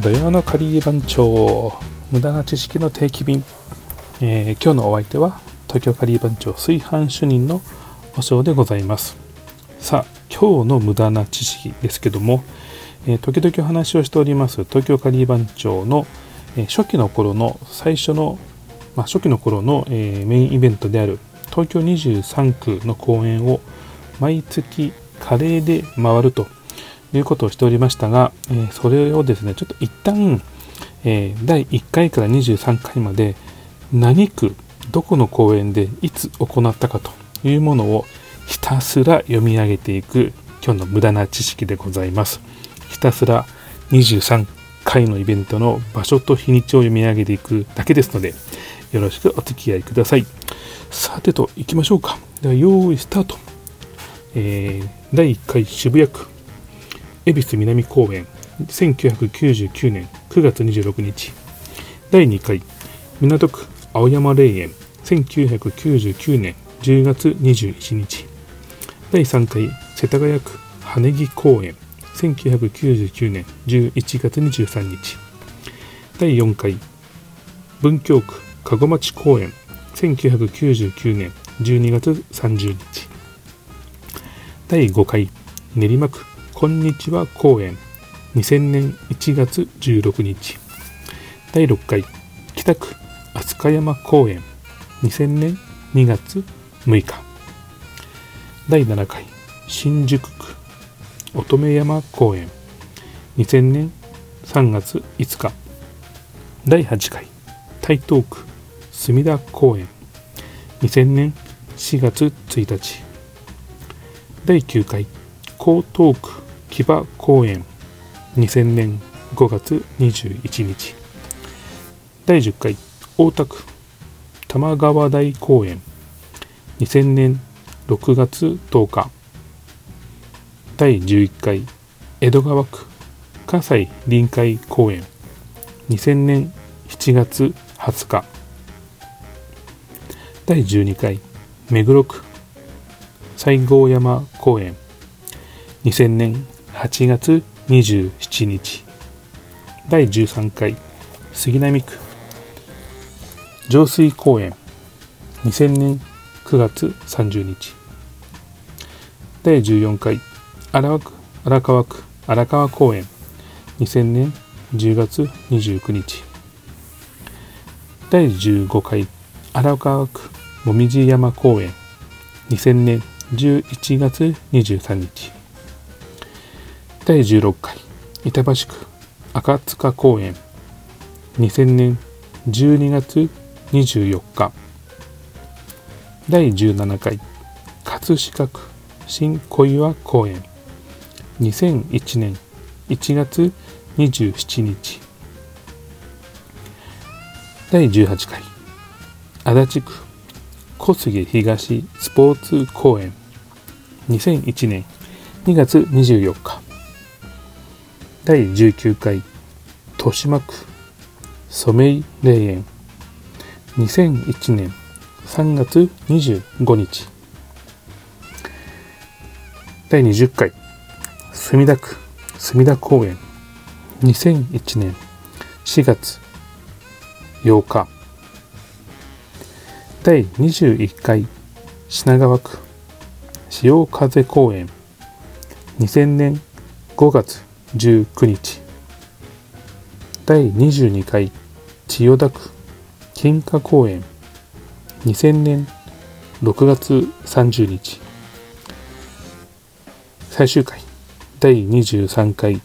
土曜のカリー番長無駄な知識の定期便、えー、今日のお相手は東京カリー番長炊飯主任のお尚でございます。さあ今日の無駄な知識ですけども、えー、時々お話をしております東京カリー番長の、えー、初期の頃の最初の、まあ、初期の頃の、えー、メインイベントである東京23区の公演を毎月カレーで回るということをしておりましたが、えー、それをですねちょっと一旦、えー、第1回から23回まで何区どこの公演でいつ行ったかというものをひたすら読み上げていく今日の無駄な知識でございます。ひたすら23回のイベントの場所と日にちを読み上げていくだけですので、よろしくお付き合いください。さてと、行きましょうか。では、用意スタート。えー、第1回渋谷区、恵比寿南公園、1999年9月26日。第2回、港区青山霊園、1999年10月21日。第3回世田谷区羽木公園1999年11月23日第4回文京区籠町公園1999年12月30日第5回練馬区こんにちは公園2000年1月16日第6回北区飛鳥山公園2000年2月6日第7回新宿区乙女山公園2000年3月5日第8回台東区墨田公園2000年4月1日第9回江東区木場公園2000年5月21日。第10回大田区玉川台公園。2000年6月10日。第11回江戸川区葛西臨海公園。2000年7月20日。第12回目黒区西郷山公園。2000年8月27日。第13回杉並区。上水公園。2000年9月30日。第14回荒川区。荒川区。荒川公園。2000年10月29日。第15回荒川区。もみじ山公園。2000年11月23日。第16回板橋区赤塚公園。2000年12月24日。第17回葛飾区新小岩公園。2001年1月27日。第18回足立区小杉東スポーツ公園。2001年2月24日。第19回豊島区染井霊園。2001年3月25日。第20回墨田区墨田公園。2001年4月8日。第21回品川区潮風公園。2000年5月19日。第22回千代田区金華公園。2000年6月30日。最終回。第23回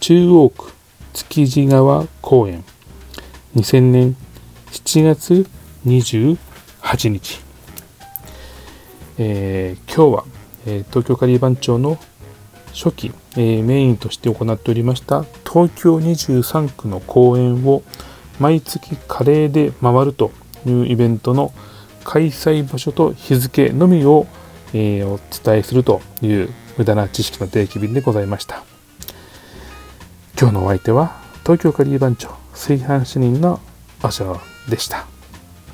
中央区築地川公園。2000年7月28日、えー今日は、えー東京カリー番長の初期、えーメインとして行っておりました東京23区の公演を毎月カレーで回るというイベントの開催場所と日付のみを、えーお伝えするという無駄な知識の定期便でございました。今日のお相手は東京カリー番長炊飯主任の和尚でした。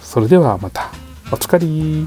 それではまた。おつかり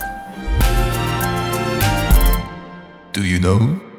Do you know?